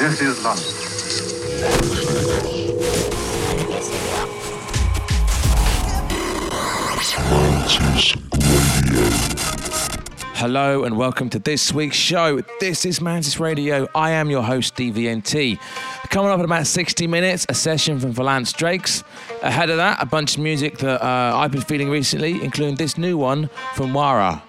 This is London. Hello and welcome to this week's show. This is Mantis Radio. I am your host, DVNT. Coming up in about 60 minutes, a session from Valance Drakes. Ahead of that, a bunch of music that uh, I've been feeling recently, including this new one from Wara.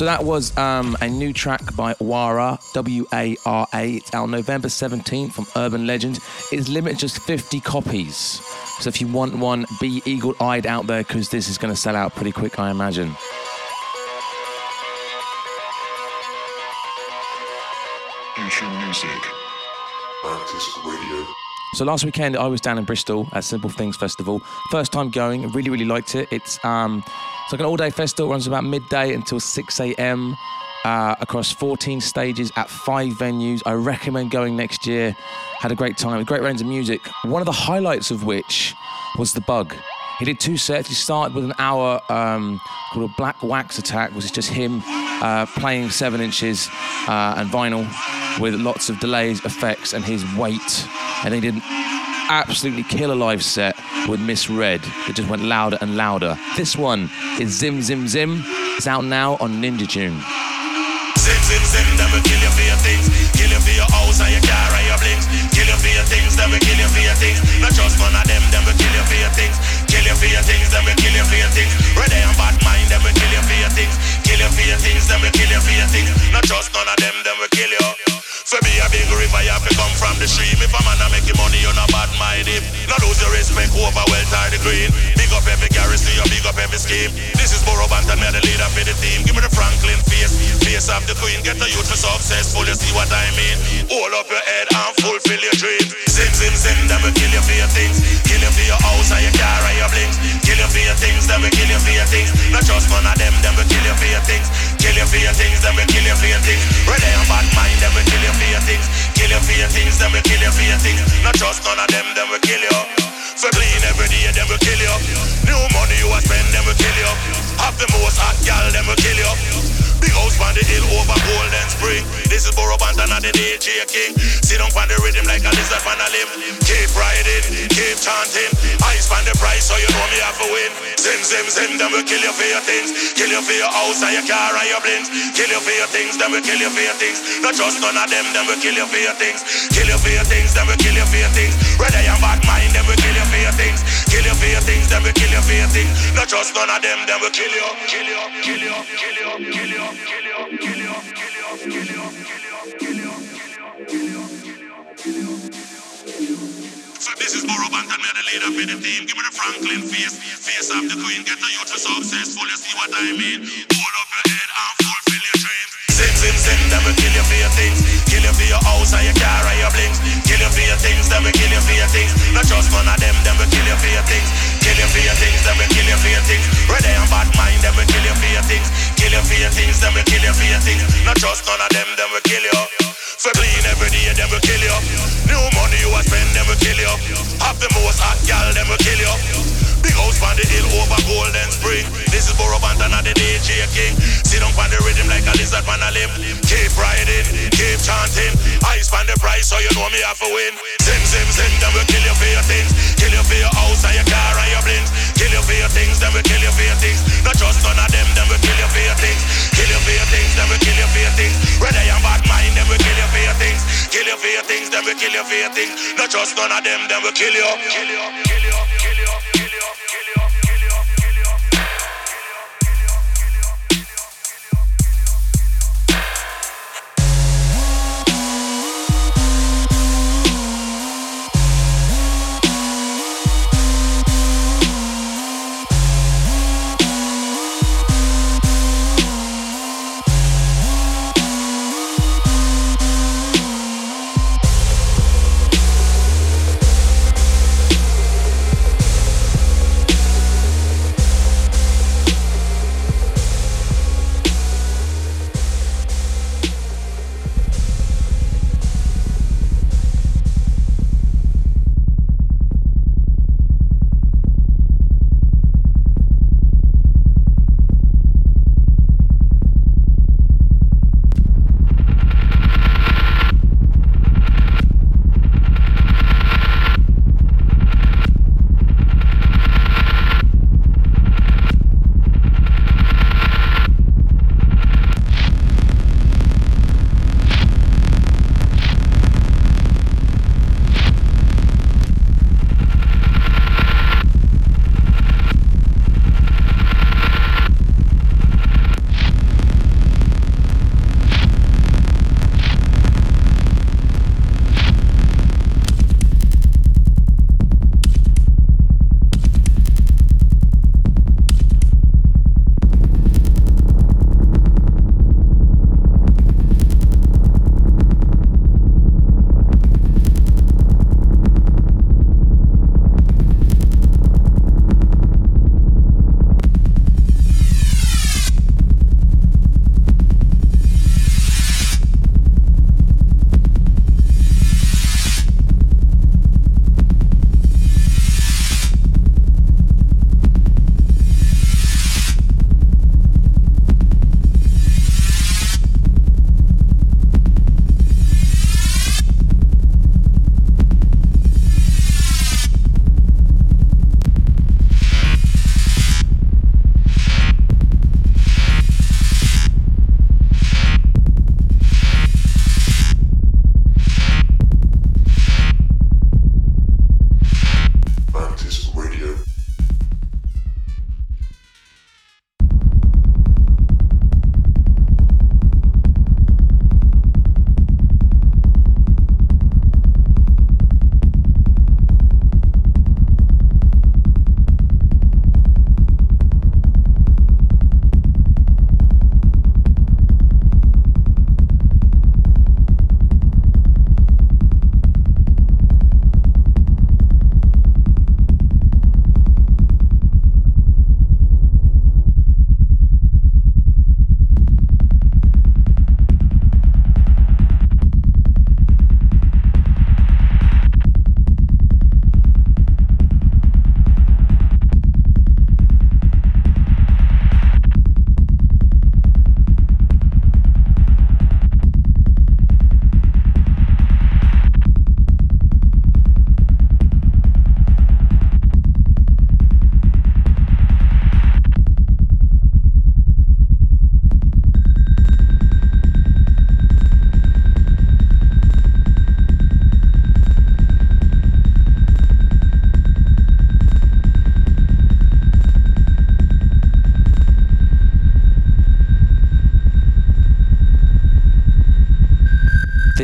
So that was um, a new track by Wara, W A R A. It's out November 17th from Urban Legend. It's limited just 50 copies. So if you want one, be eagle eyed out there because this is going to sell out pretty quick, I imagine. Future music. Mantis Radio. So last weekend I was down in Bristol at Simple Things Festival. First time going, really really liked it. It's um, it's like an all-day festival, runs about midday until 6 a.m. Uh, across 14 stages at five venues. I recommend going next year. Had a great time, a great range of music. One of the highlights of which was the Bug. He did two sets. He started with an hour um, called a Black Wax Attack, which is just him uh, playing seven inches uh, and vinyl with lots of delays, effects, and his weight. And he did absolutely killer live set with Miss Red. It just went louder and louder. This one is Zim Zim Zim. It's out now on Ninja Tune. Zim Zim Zim, them will kill you for your things. Kill you for your house and your car and your blinks. Kill you for your things, them will kill you for your things. Not just one of them, them will kill you for your things. Kill you for your things, them will kill you for your things. Ready and bad mind, them will kill you for your things. Kill you for your things, them will kill you for your things. Not just none of them, them will kill you. For me a big river, you have to come from the stream. If a man a making money, you're not bad minded. Not lose your respect over wealth or the green. Big up every garrison, you big up every scheme. This is Burro Banton, me the leader for the team. Give me the Franklin face, face of the queen. Get the youth for successful, you see what I mean. Hold up your head and fulfill your dreams. Zim, zim, zim, them will kill you for your things. Kill you for your house and your car and your blinks. Kill you for your things, them will kill you for your things. Not just one of them, them will kill you for your things. Kill you for your things, them will kill you for your things. Ready and bad mind, them will kill you for your things. Kill you for your things, them will kill you for your things. Not just none of them, them will kill you. For clean every day, them will kill you. New money you a spend, them will kill you. Have the most hot gal, them will kill you. Big house on the hill over Golden Spring. This is Burro Banton and the DJ King. Sit down on the rhythm like a lizard on a limb. Keep riding, keep chanting. Ice on the price so you know me have to win. Zim, zim, zim, them will kill you for your things. Kill you for your house and your car and your blinks. Kill you for your things, them will kill you for your things. Not just none of them, them will kill you for your things. Kill you for your things, them will kill you for your things. Ready and bad mind, them will kill you for your things. Kill you for your things, them will kill you for your things. Not just none of them, them will kill you. Kill you, kill you, kill you, kill you. So this is Burro Banton, me the leader for the team. Give me the Franklin face, face of the queen. Get the youth successful, you see what I mean? Hold up your head and fulfill your dreams. Zim, zim, zim, them will kill you for your things. Kill you for your house and your car and your blinks. Kill you for your things, them will kill you for your things. Not just one of them, them will kill you for your things. You for your things, them will kill you for your things. Ready and bad mind, them will kill you for your things. Kill you for your things, them will kill you for your things. Not just none of them, them will kill you. For clean every day, them will kill you. New money you a spend, them will kill you. Have the most hot gal, them will kill you. Big house on the hill over Golden Spring. This is Banton and the DJ King. Sit on the rhythm like a lizard on a limb. Keep riding, keep chanting. Ice on the price so you know me have to win. Zim, zim, zim, them will kill you for your things. Kill you for your house and your car and your blinks. Kill you for your things, them will kill you for your things. Not just none of them, them will kill you for your things. Kill you for your things, them will kill you for your things. Ready and bad mind, them will kill you for your things. Kill you for your things, them will kill you for your things. Not just none of them, them will kill you. Kill you, kill you,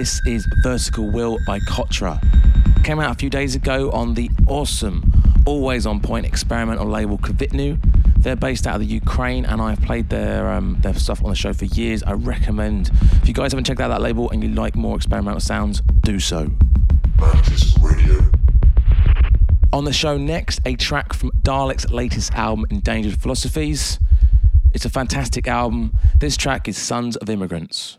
This is Vertical Will by Kotra. Came out a few days ago on the awesome, always on point experimental label Kvitnu. They're based out of the Ukraine, and I've played their um, their stuff on the show for years. I recommend. If you guys haven't checked out that label and you like more experimental sounds, do so. On the show next, a track from Dalek's latest album, Endangered Philosophies. It's a fantastic album. This track is Sons of Immigrants.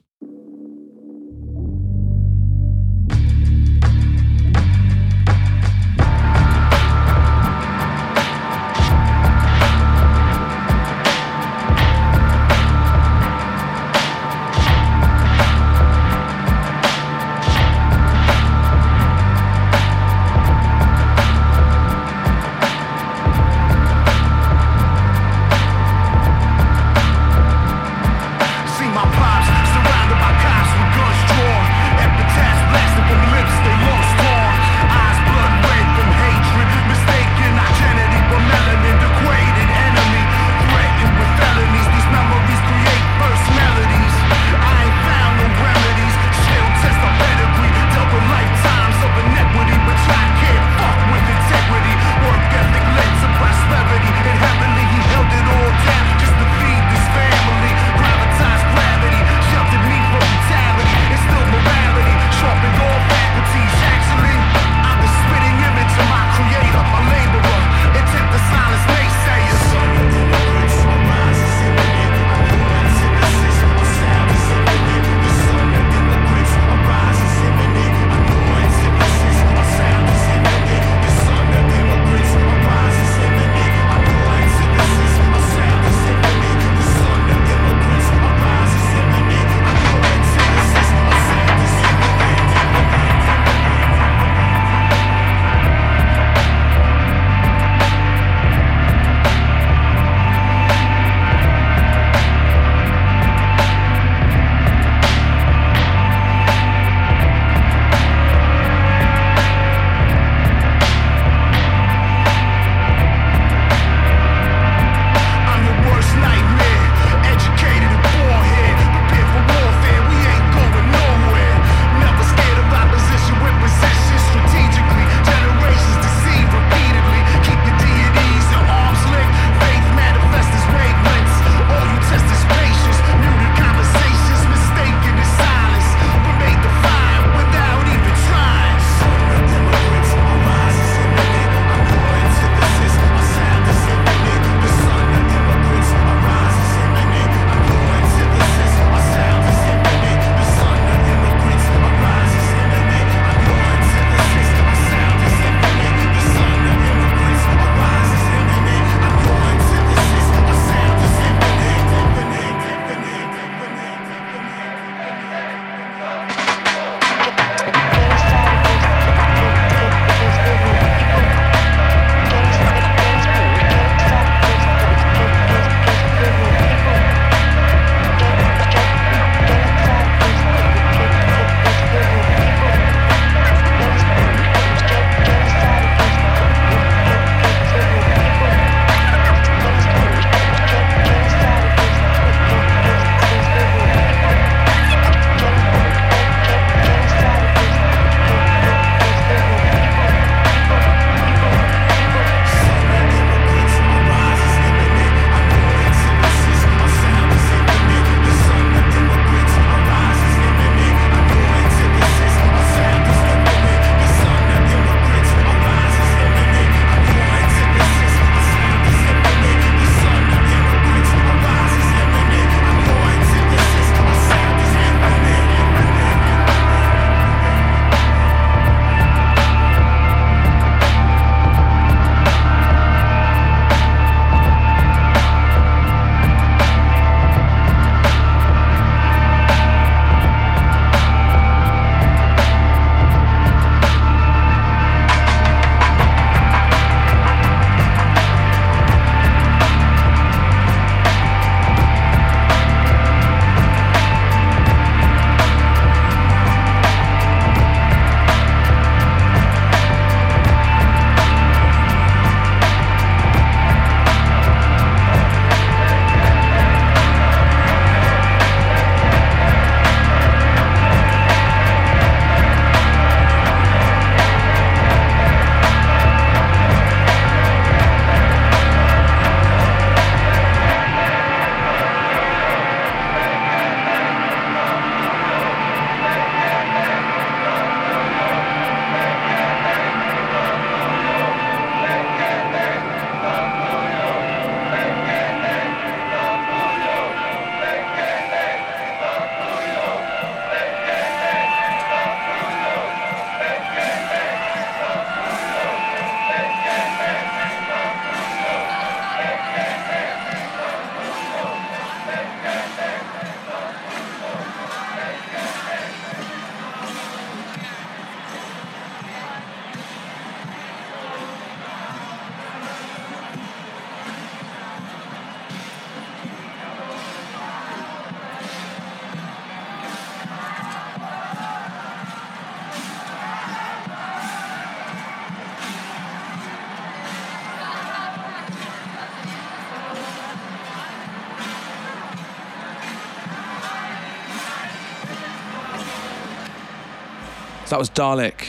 That was Dalek,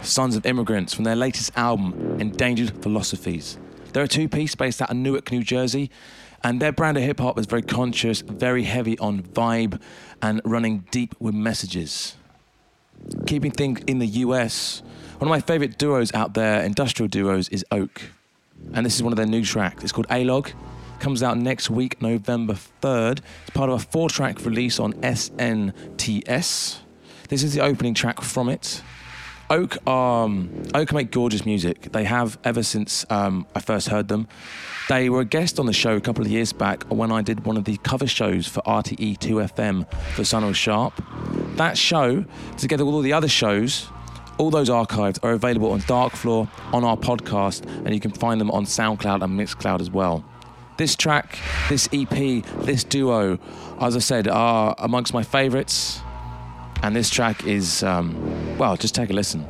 Sons of Immigrants, from their latest album, Endangered Philosophies. They're a two piece based out of Newark, New Jersey, and their brand of hip hop is very conscious, very heavy on vibe, and running deep with messages. Keeping things in the US, one of my favorite duos out there, industrial duos, is Oak. And this is one of their new tracks. It's called A-Log. Comes out next week, November 3rd. It's part of a four track release on SNTS. This is the opening track from it. Oak, um, Oak make gorgeous music. They have ever since um, I first heard them. They were a guest on the show a couple of years back when I did one of the cover shows for RTE 2FM for Sunil Sharpe. That show, together with all the other shows, all those archives are available on Darkfloor on our podcast, and you can find them on SoundCloud and Mixcloud as well. This track, this EP, this duo, as I said, are amongst my favourites. And this track is, um, well, just take a listen.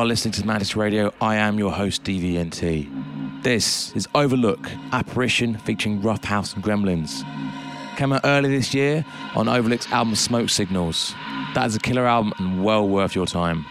Are listening to Mantis Radio. I am your host, DVNT. This is Overlook, Apparition featuring Ruffhouse and Gremlinz. Came out early this year on Overlook's album Smoke Signals. That is a killer album and well worth your time.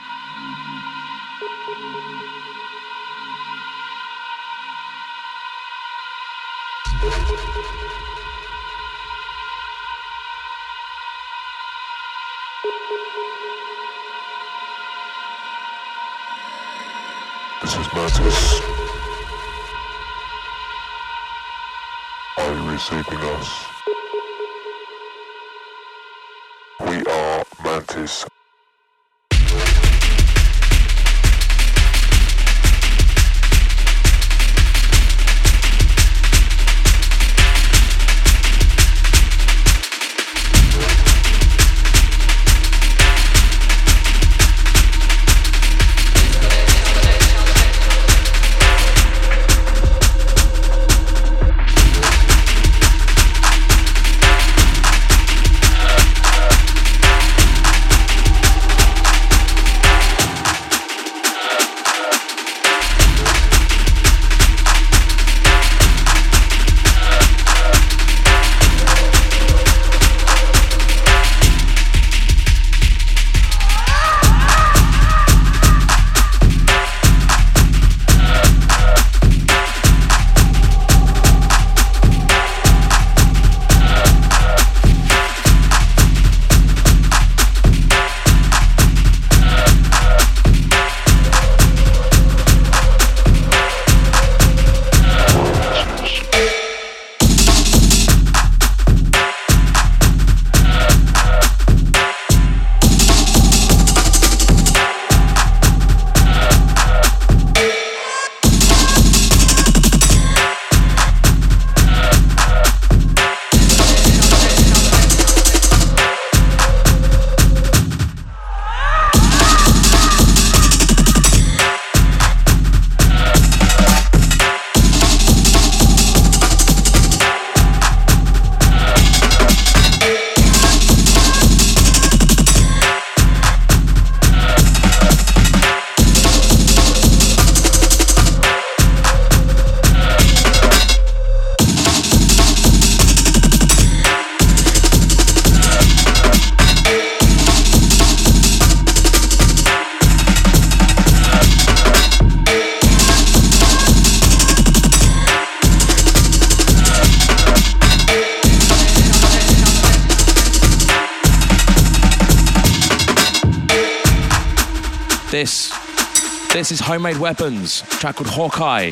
This is Homemade Weapons, track called Hawkeye,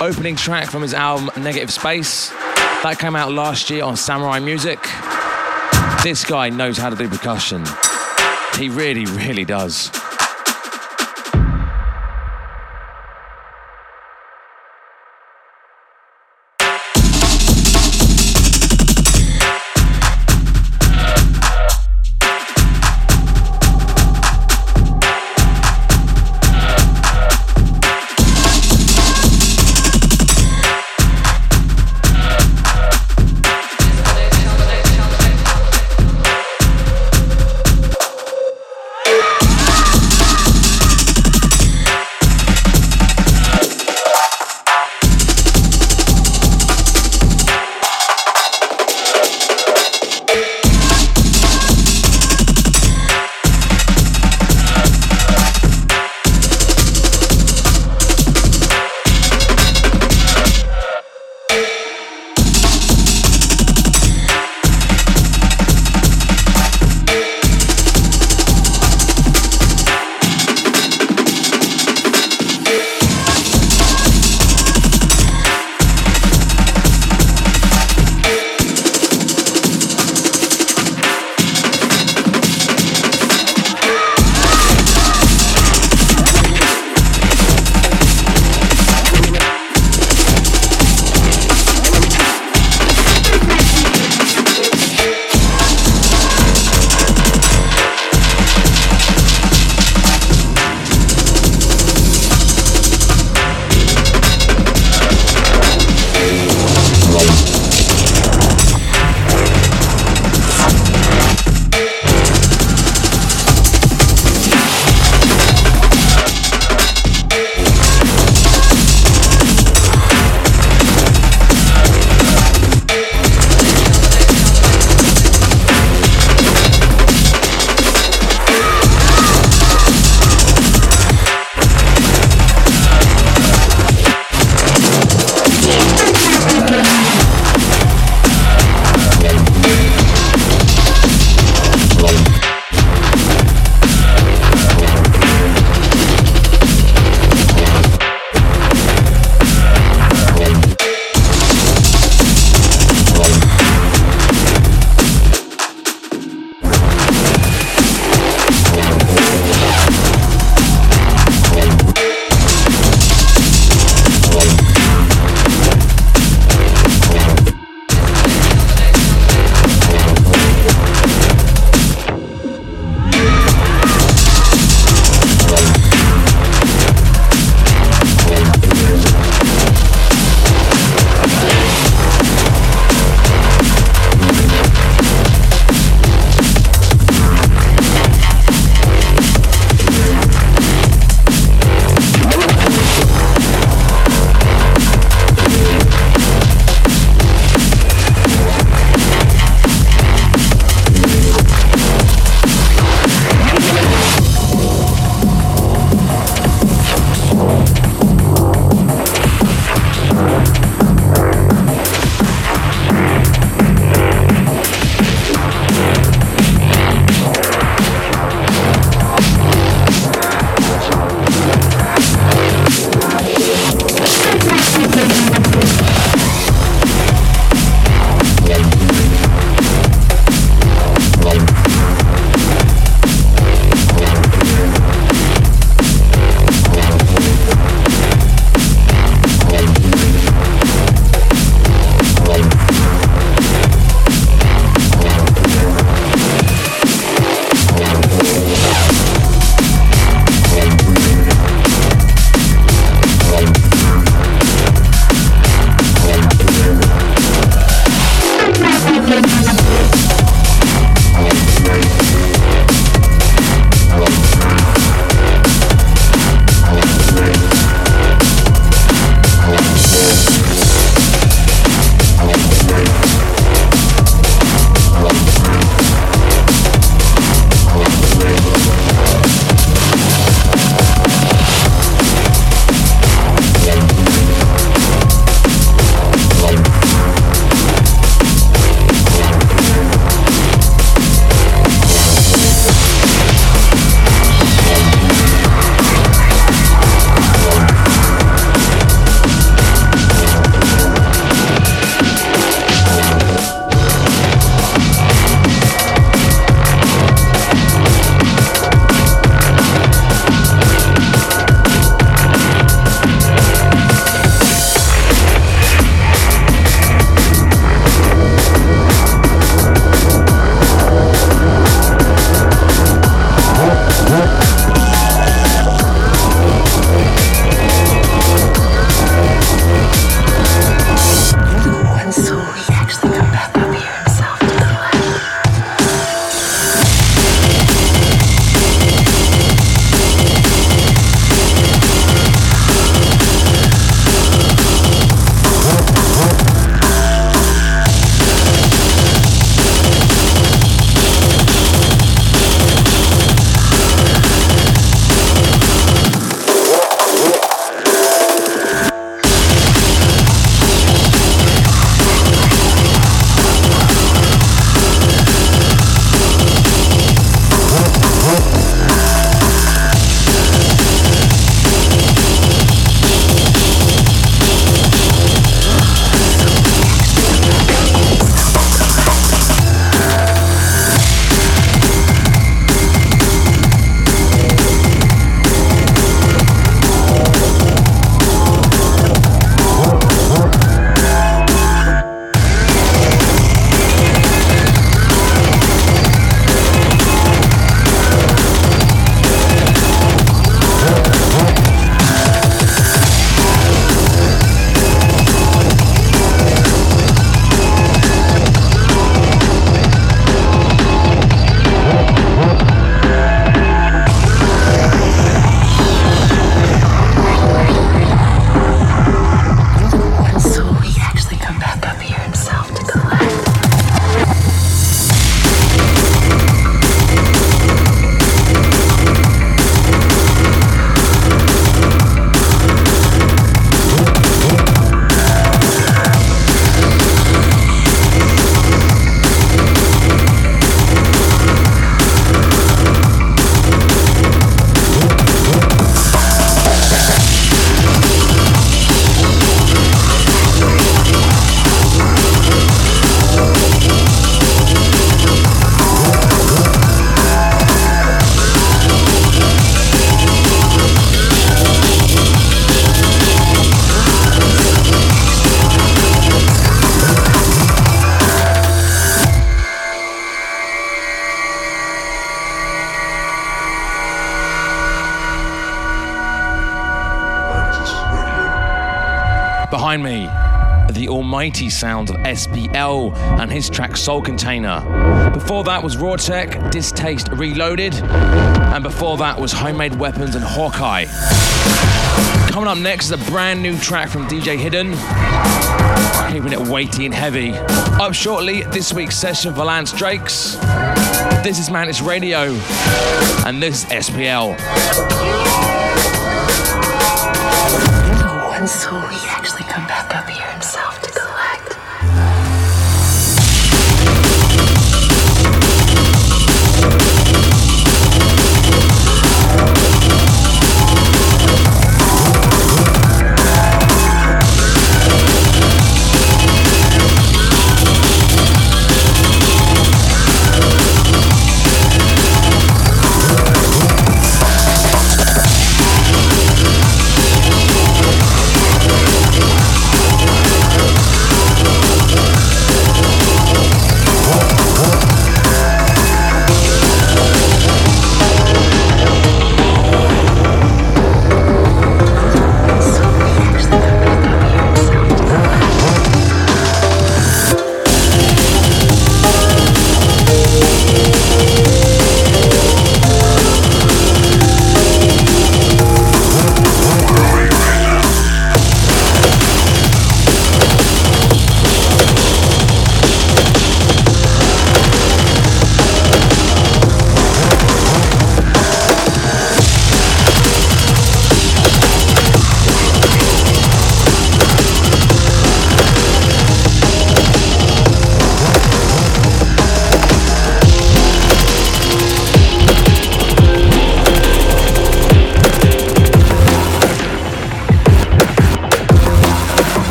opening track from his album Negative Space. That came out last year on Samurai Music. This guy knows how to do percussion. He really, really does. The almighty sounds of SPL and his track Soul Container. Before that was Rawtekk, Distaste Reloaded, and before that was Homemade Weapons and Hawkeye. Coming up next is a brand new track from DJ Hidden, keeping it weighty and heavy. Up shortly, this week's session for Lance Drakes. This is Mantis Radio, and this is SPL. And so he actually come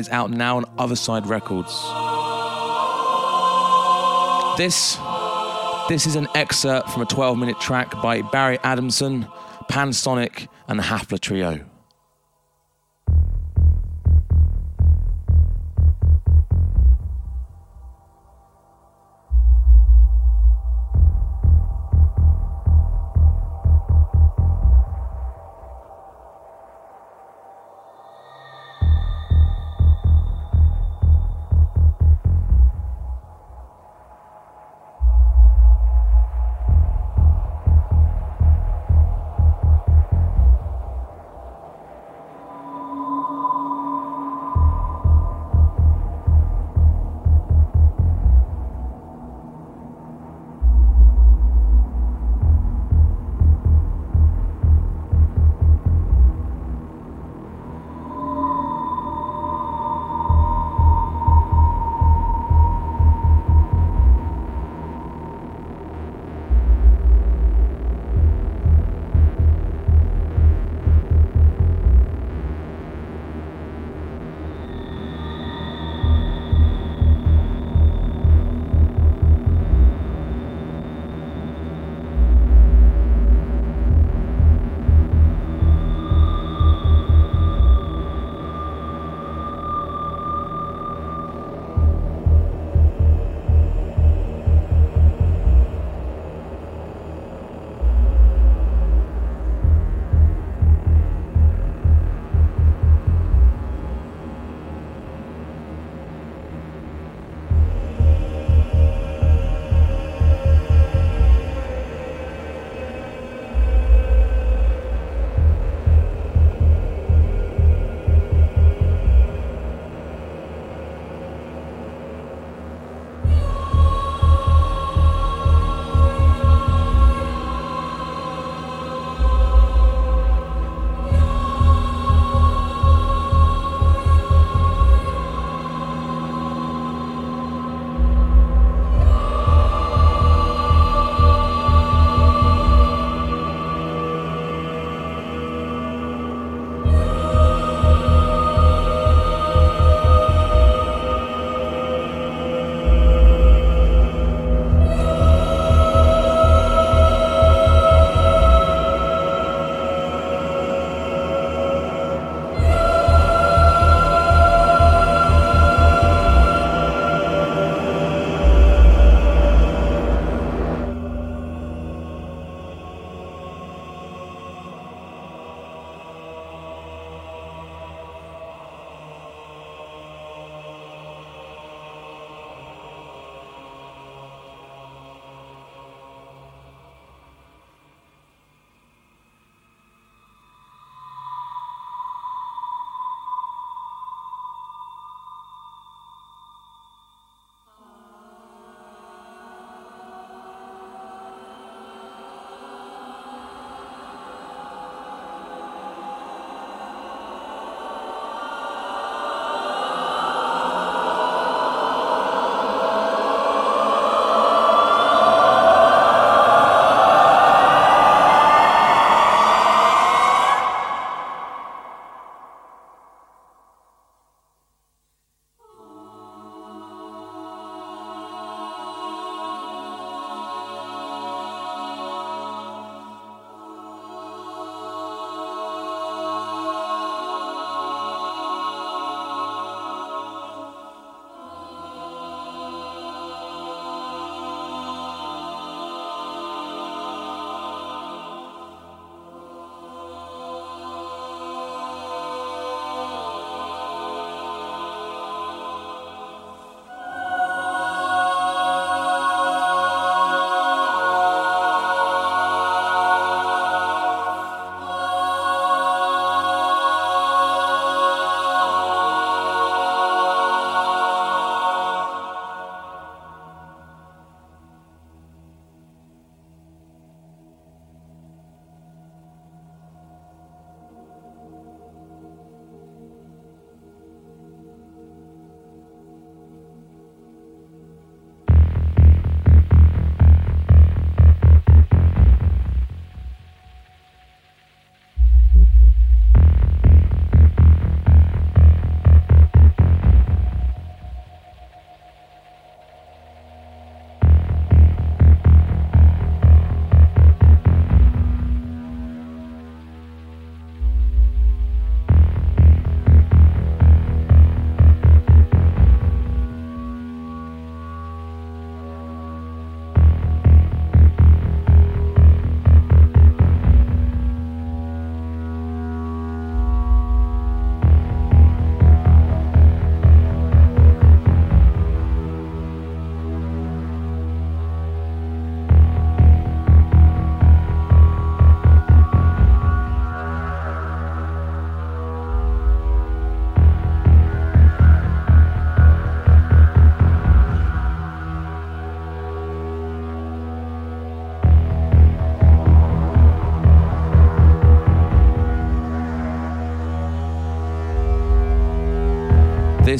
is out now on Other Side Records. This this is an excerpt from a 12-minute track by Barry Adamson, Pan Sonic, and the Hafler Trio.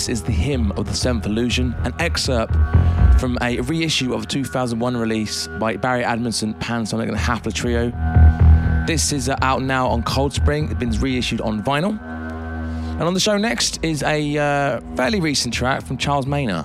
This is The Hymn of the Seventh Illusion, an excerpt from a reissue of a 2001 release by Barry Adamson, Pan Sonic, and Hafler Trio. This is uh, out now on Cold Spring. It's been reissued on vinyl. And on the show next is a uh, fairly recent track from Charles Maynor.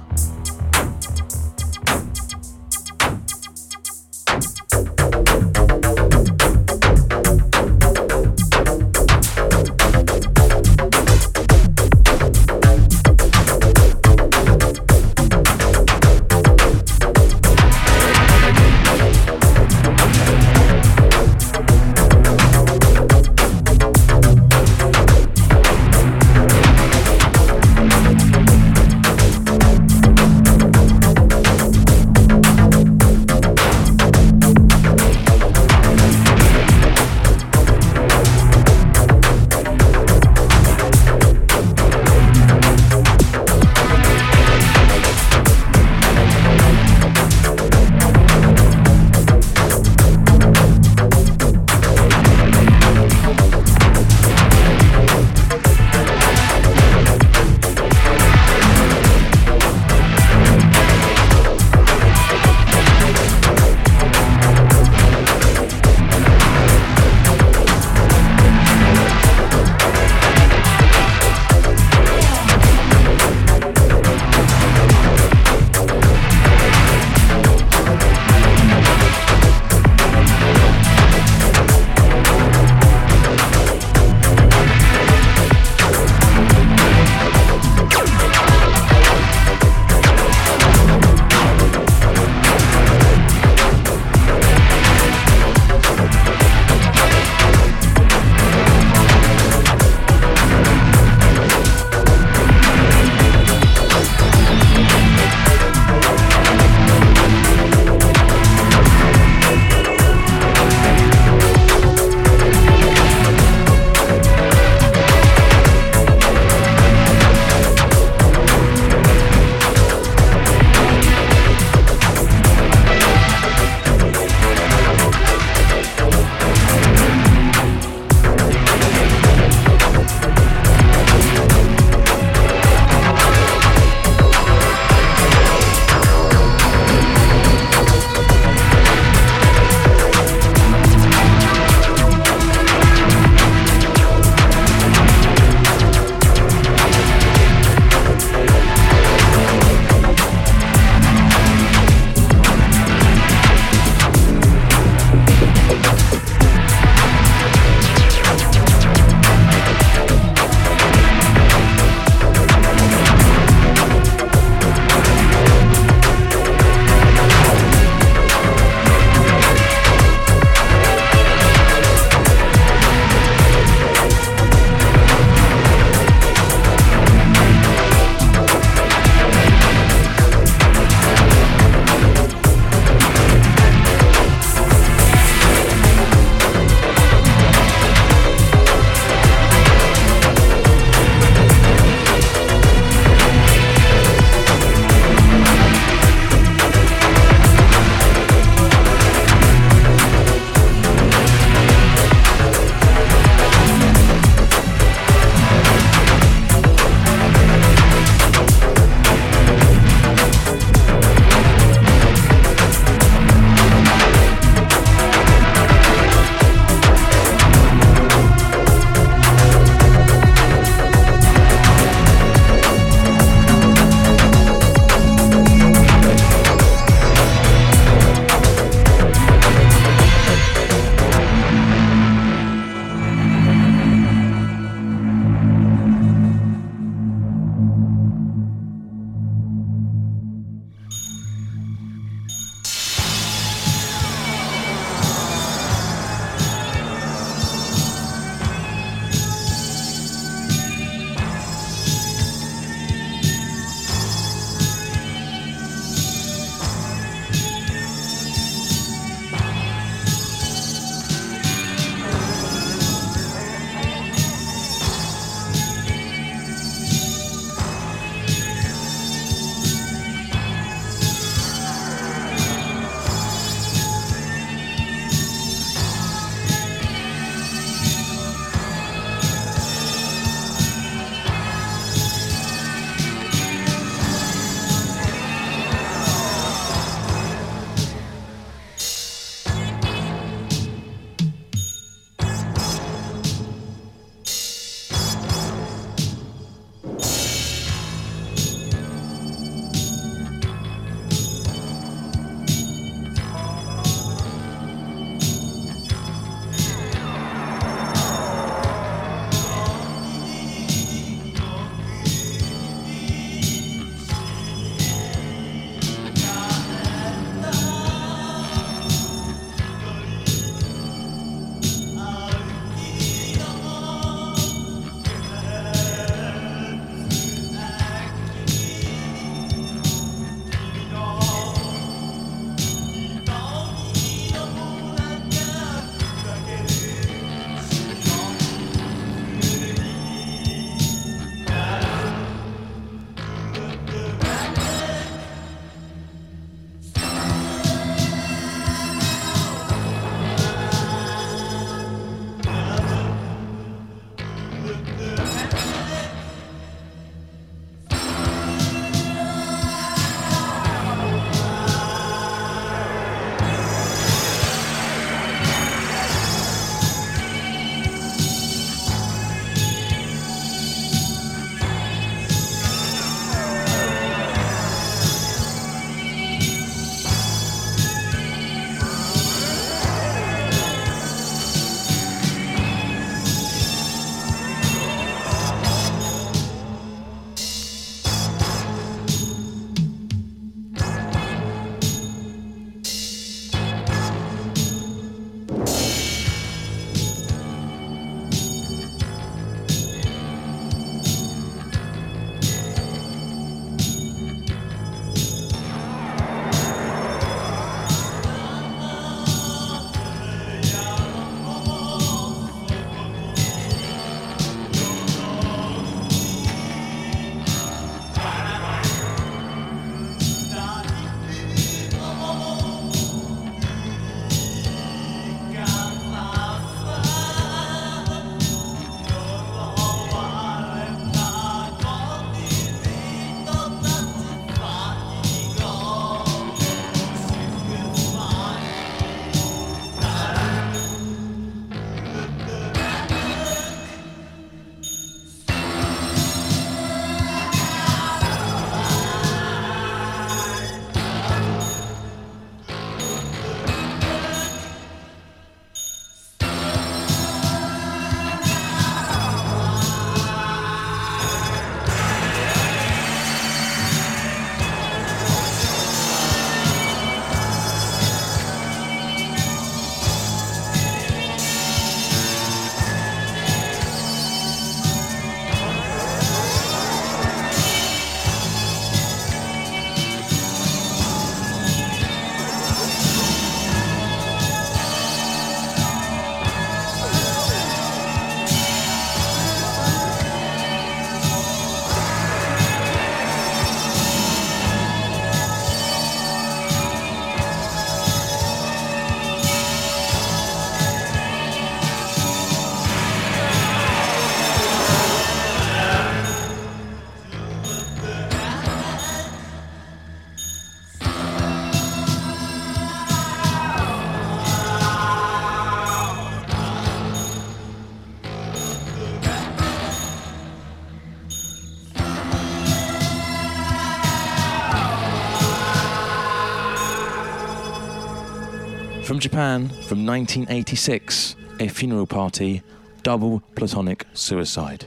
Japan, from 1986, a funeral party, double platonic suicide.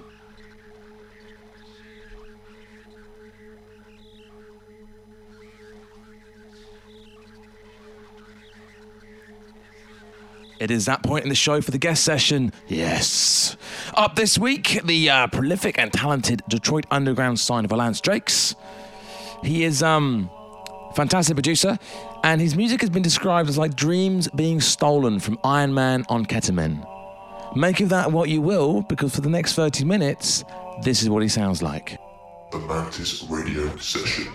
It is that point in the show for the guest session. Yes. Up this week, the uh, prolific and talented Detroit Underground sign of Lance Drakes. He is um fantastic producer, and his music has been described as like dreams being stolen from Iron Man on ketamine. Make of that what you will, because for the next 30 minutes, this is what he sounds like. The Mantis Radio Session.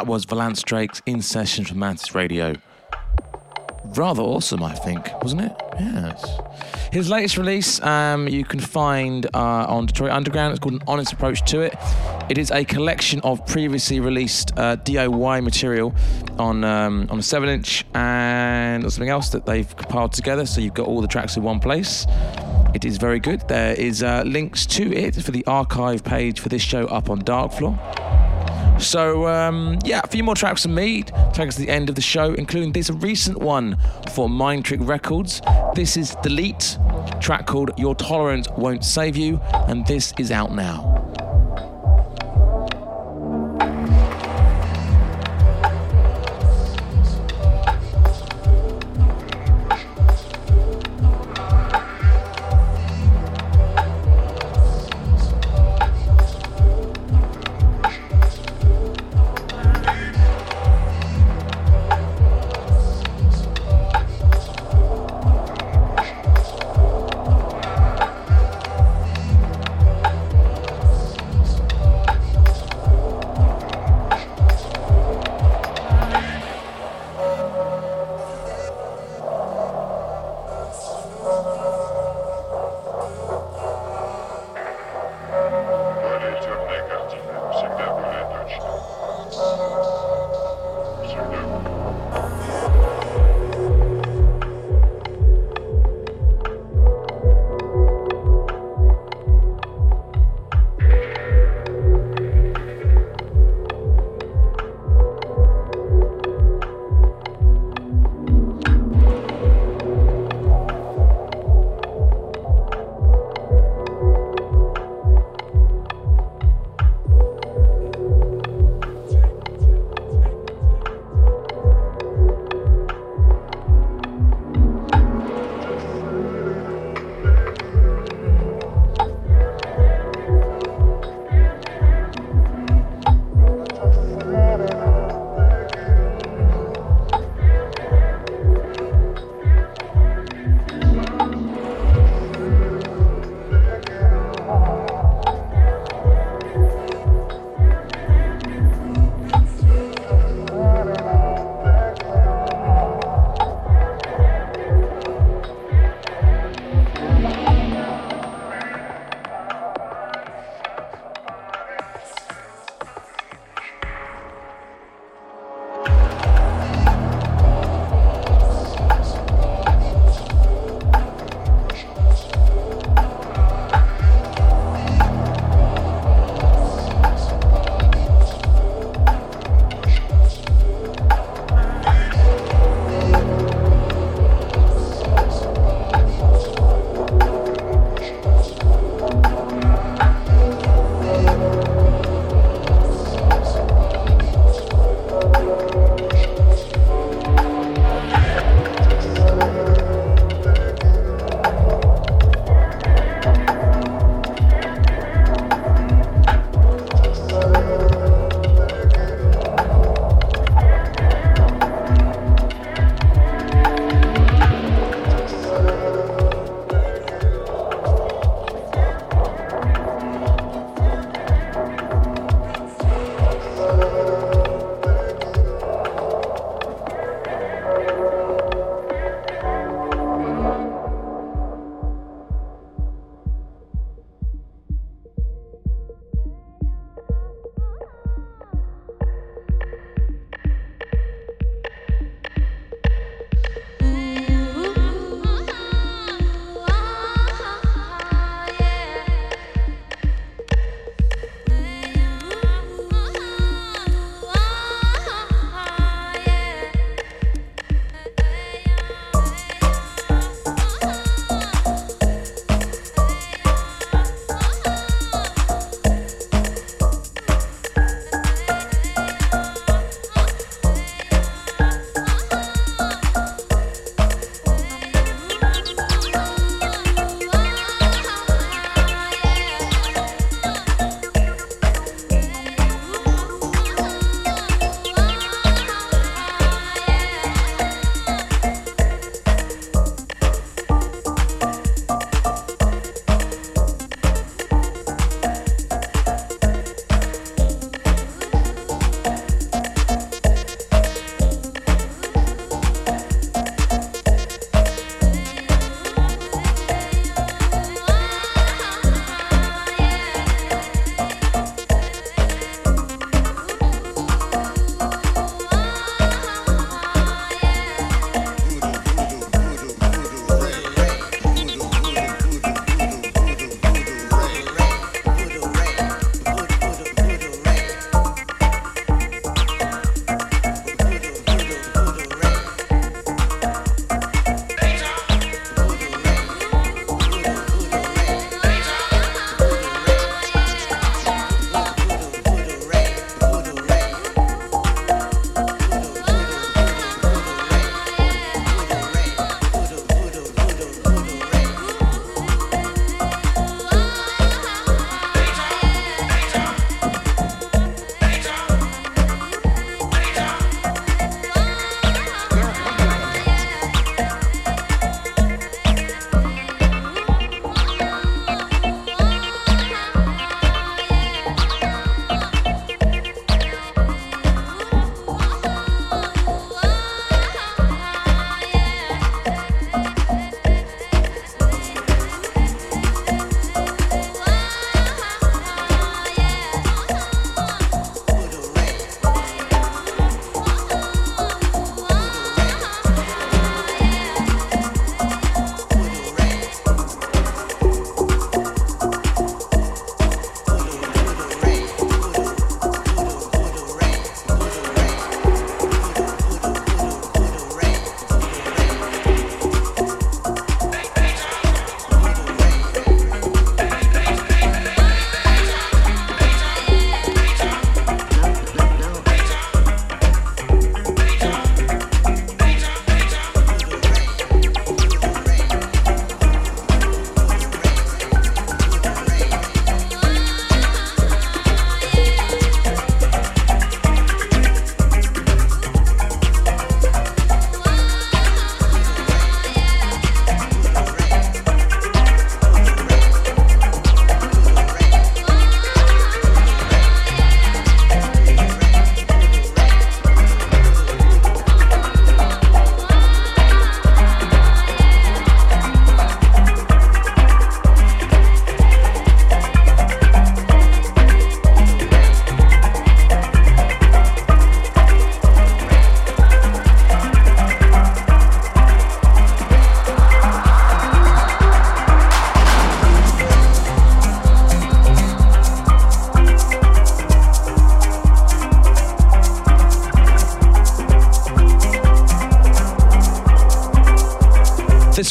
That was Valance Drake's In Session from Mantis Radio. Rather awesome, I think, wasn't it? Yes. His latest release um, you can find uh, on Detroit Underground. It's called An Honest Approach to It. It is a collection of previously released uh, DIY material on um, on a 7 inch and something else that they've compiled together. So you've got all the tracks in one place. It is very good. There is uh, links to it for the archive page for this show up on Darkfloor. So, um, yeah, a few more tracks from me. Take us to the end of the show, including this recent one for Mind Trick Records. This is Delete, track called Your Tolerance Won't Save You, and this is out now.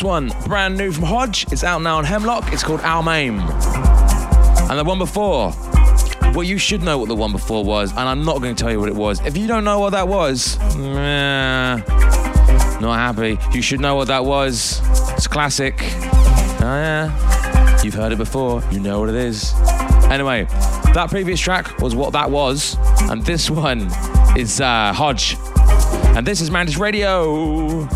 One, brand new from Hodge. It's out now on Hemlock. It's called Our Almaim. And the one before, well, you should know what the one before was, and I'm not going to tell you what it was. If you don't know what that was, nah, not happy. You should know what that was. It's classic. Oh, yeah. You've heard it before. You know what it is. Anyway, that previous track was what that was, and this one is uh, Hodge. And this is Mantis Radio.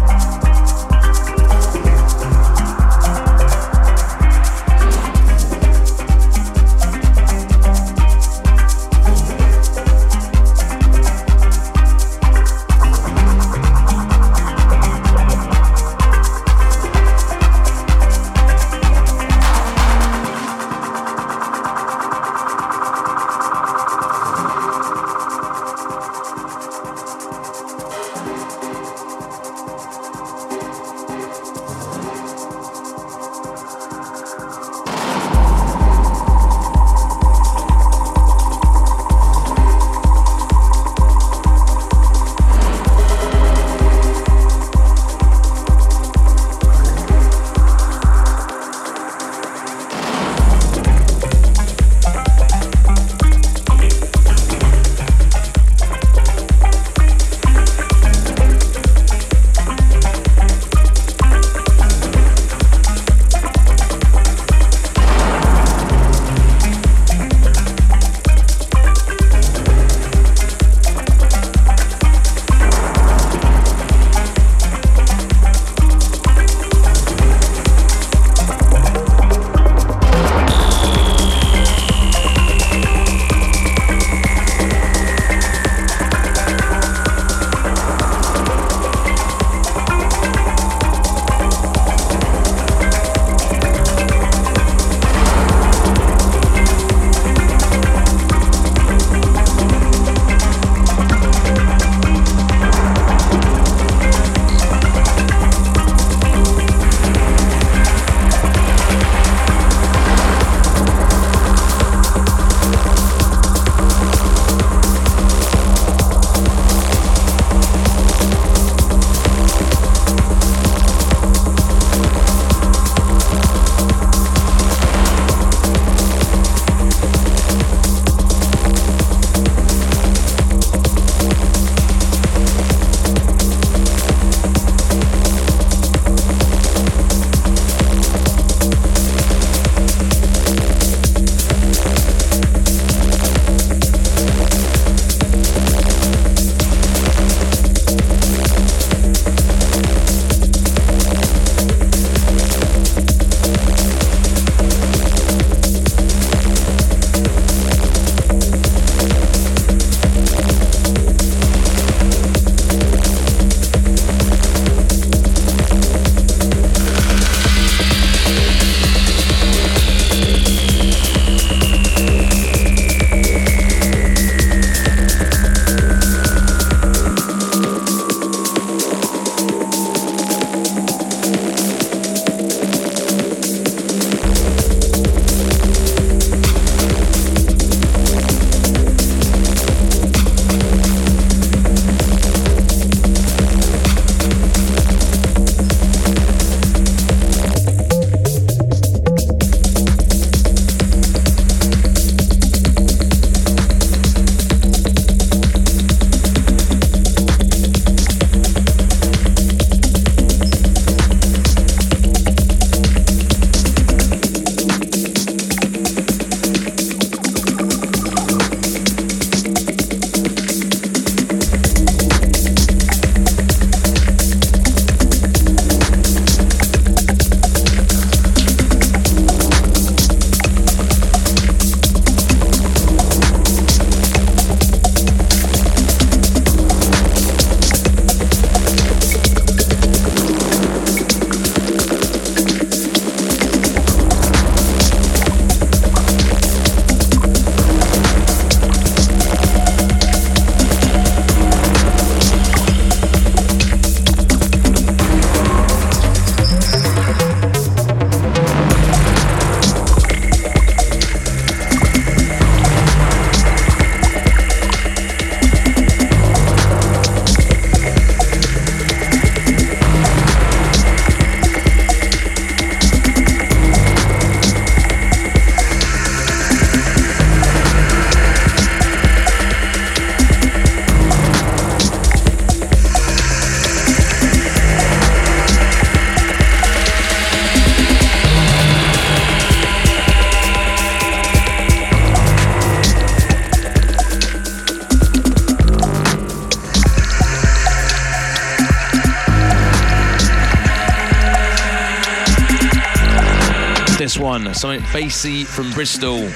Bassy from Bristol.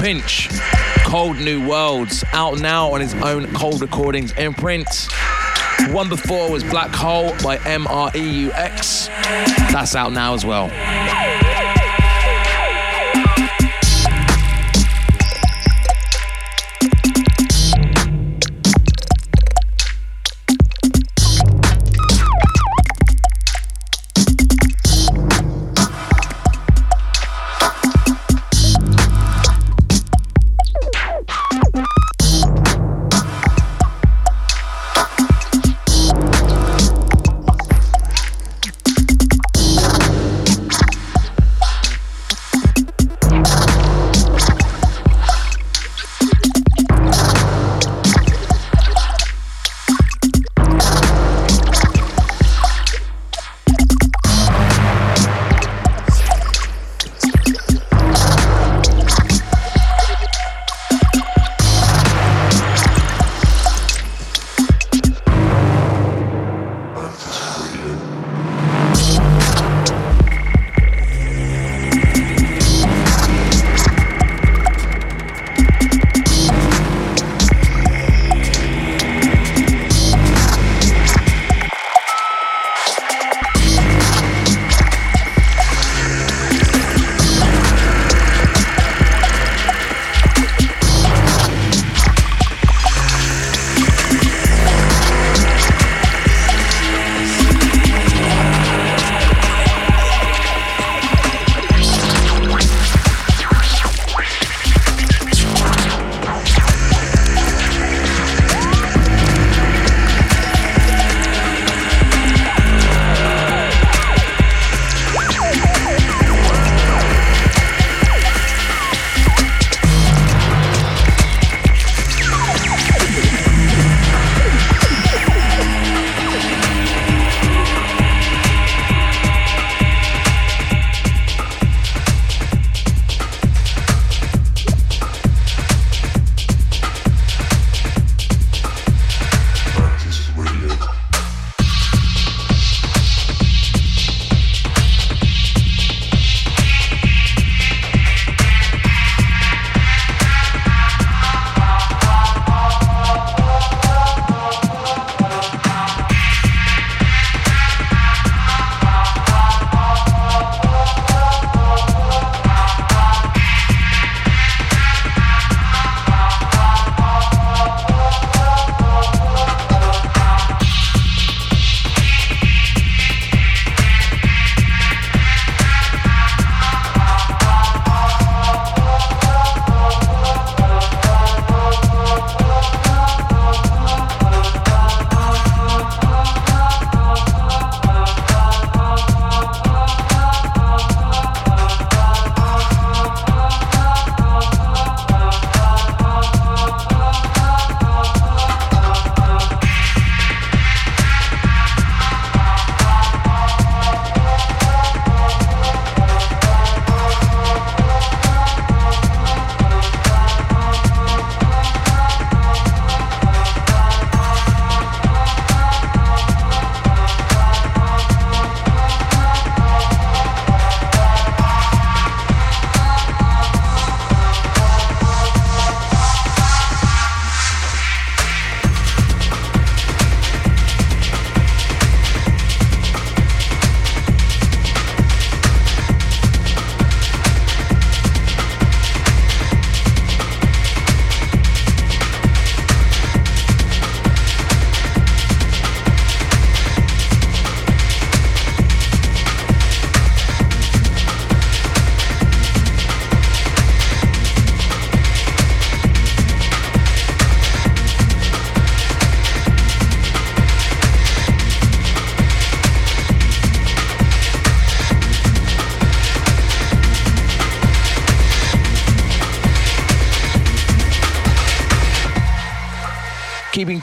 Pinch, Cold New Worlds, out now on his own Cold Recordings imprint. One before was Black Hole by MREUX. That's out now as well.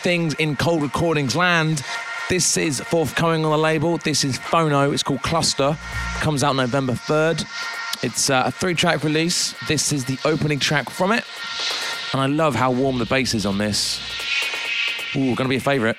Things in cold recordings land. This is forthcoming on the label. This is Phono. It's called Cluster. Comes out November 3rd. It's uh, a three track release. This is the opening track from it. And I love how warm the bass is on this. Ooh, gonna be a favorite.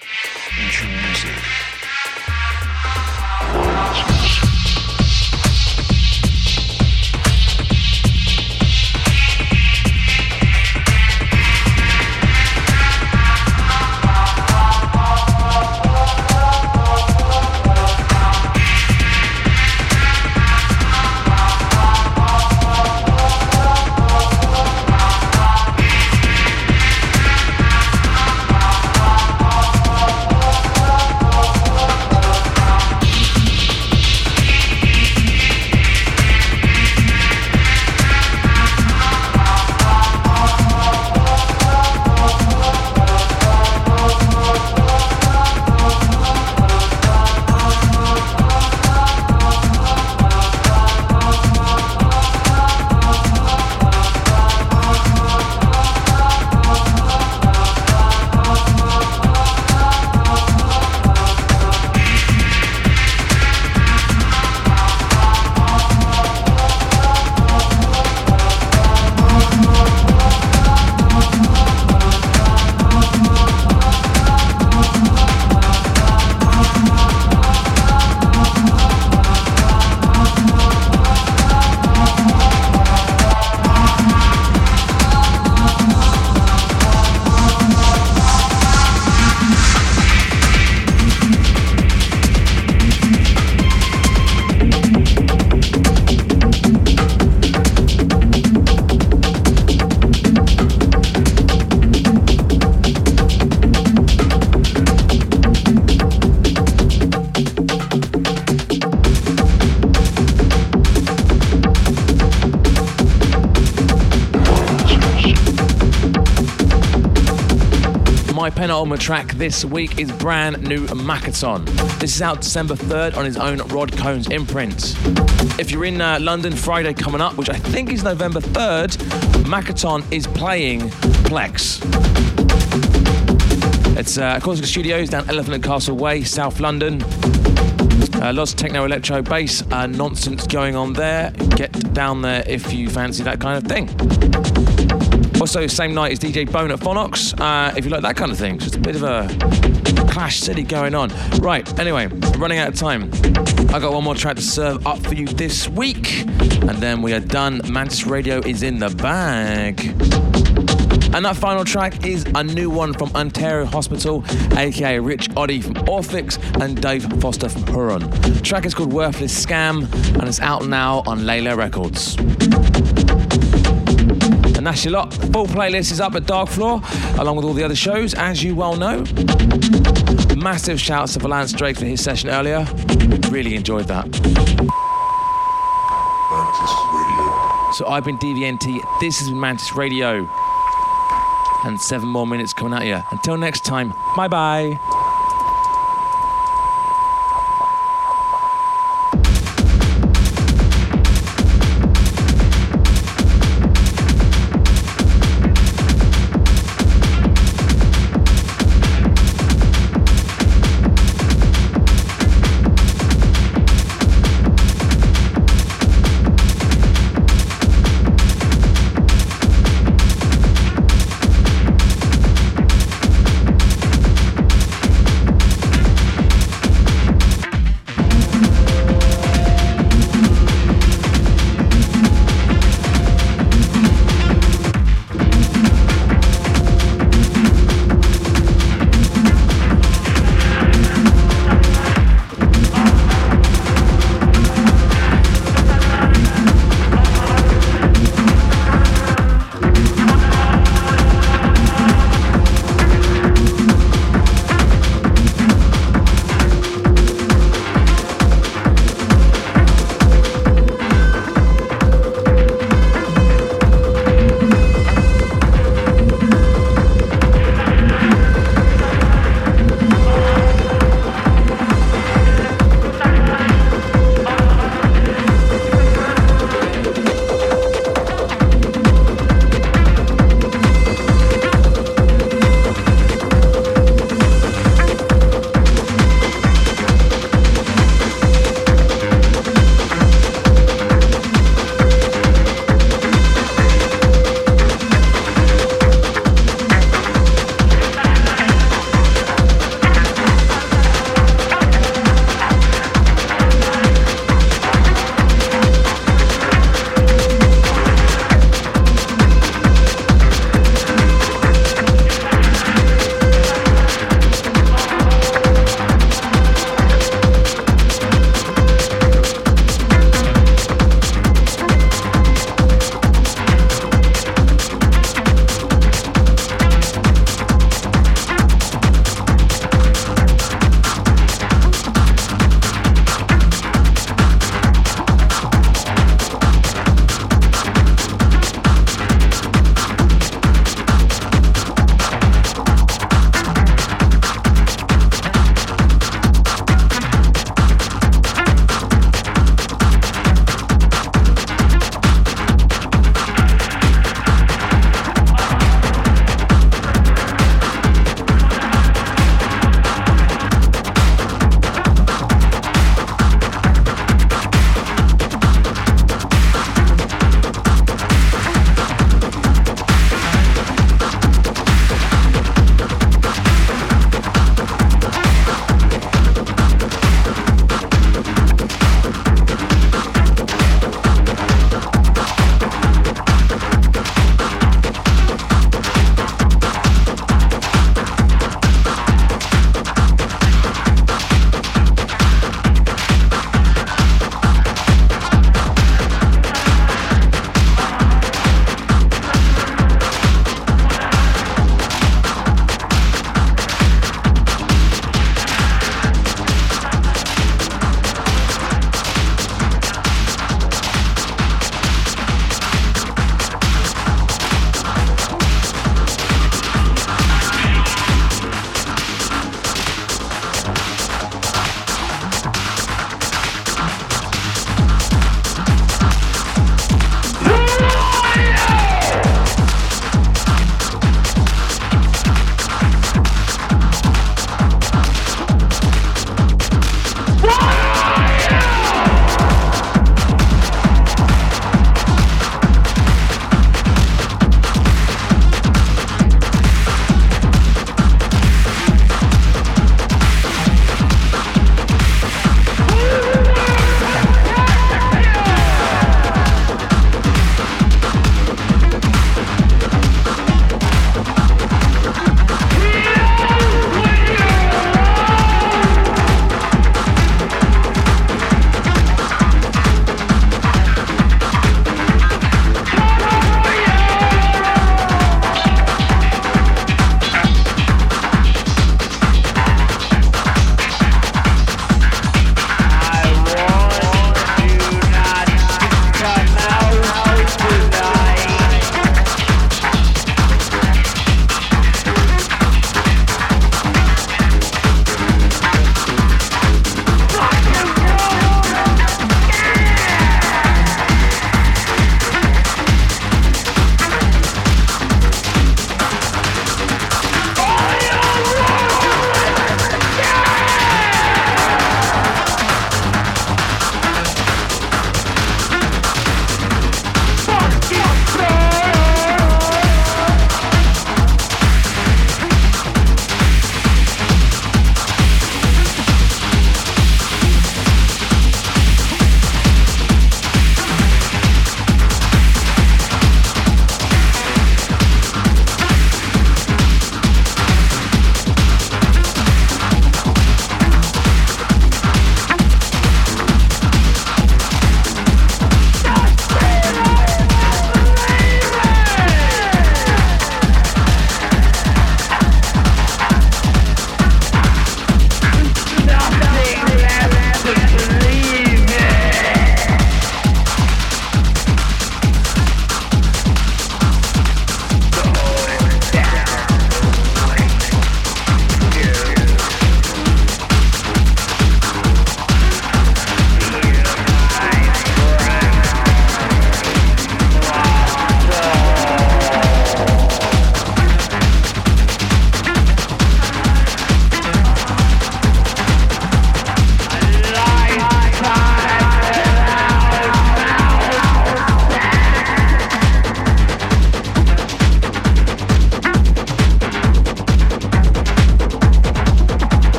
Track this week is brand new Makaton. This is out December 3rd on his own Rod Cones imprint. If you're in uh, London Friday coming up, which I think is November 3rd, Makaton is playing Plex. It's uh, Corsica Studios down Elephant and Castle Way, South London. Uh, lots of techno electro bass uh, nonsense going on there. Get down there if you fancy that kind of thing. Also, same night is DJ Bone at Phonox. Uh, if you like that kind of thing, bit of a clash city going on. Right, anyway, running out of time. I got one more track to serve up for you this week, and then we are done. Mantis Radio is in the bag. And that final track is a new one from Ontario Hospital, aka Rich Oddie from Orphx and Dave Foster from Huron. The track is called Worthless Scam and it's out now on Layla Records. And that's your lot. Full playlist is up at Dark Floor, along with all the other shows, as you well know. Massive shouts to Valance Drake for his session earlier. Really enjoyed that. Mantis Radio. So I've been DVNT. This has been Mantis Radio. And seven more minutes coming at you. Until next time, bye bye.